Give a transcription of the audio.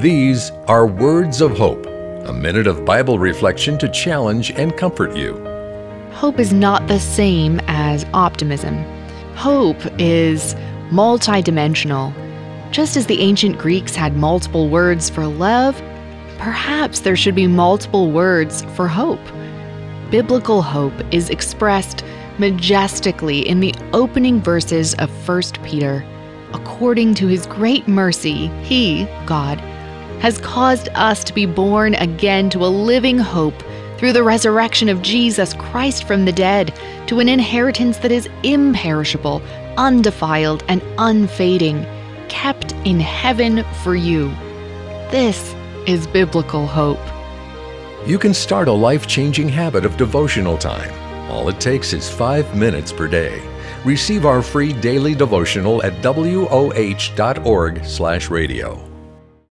These are Words of Hope, a minute of Bible reflection to challenge and comfort you. Hope is not the same as optimism. Hope is multidimensional. Just as the ancient Greeks had multiple words for love, perhaps there should be multiple words for hope. Biblical hope is expressed majestically in the opening verses of 1 Peter. According to his great mercy, he, God, has caused us to be born again to a living hope through the resurrection of Jesus Christ from the dead to an inheritance that is imperishable, undefiled, and unfading, kept in heaven for you. This is biblical hope. You can start a life changing habit of devotional time. All it takes is five minutes per day. Receive our free daily devotional at woh.org/radio.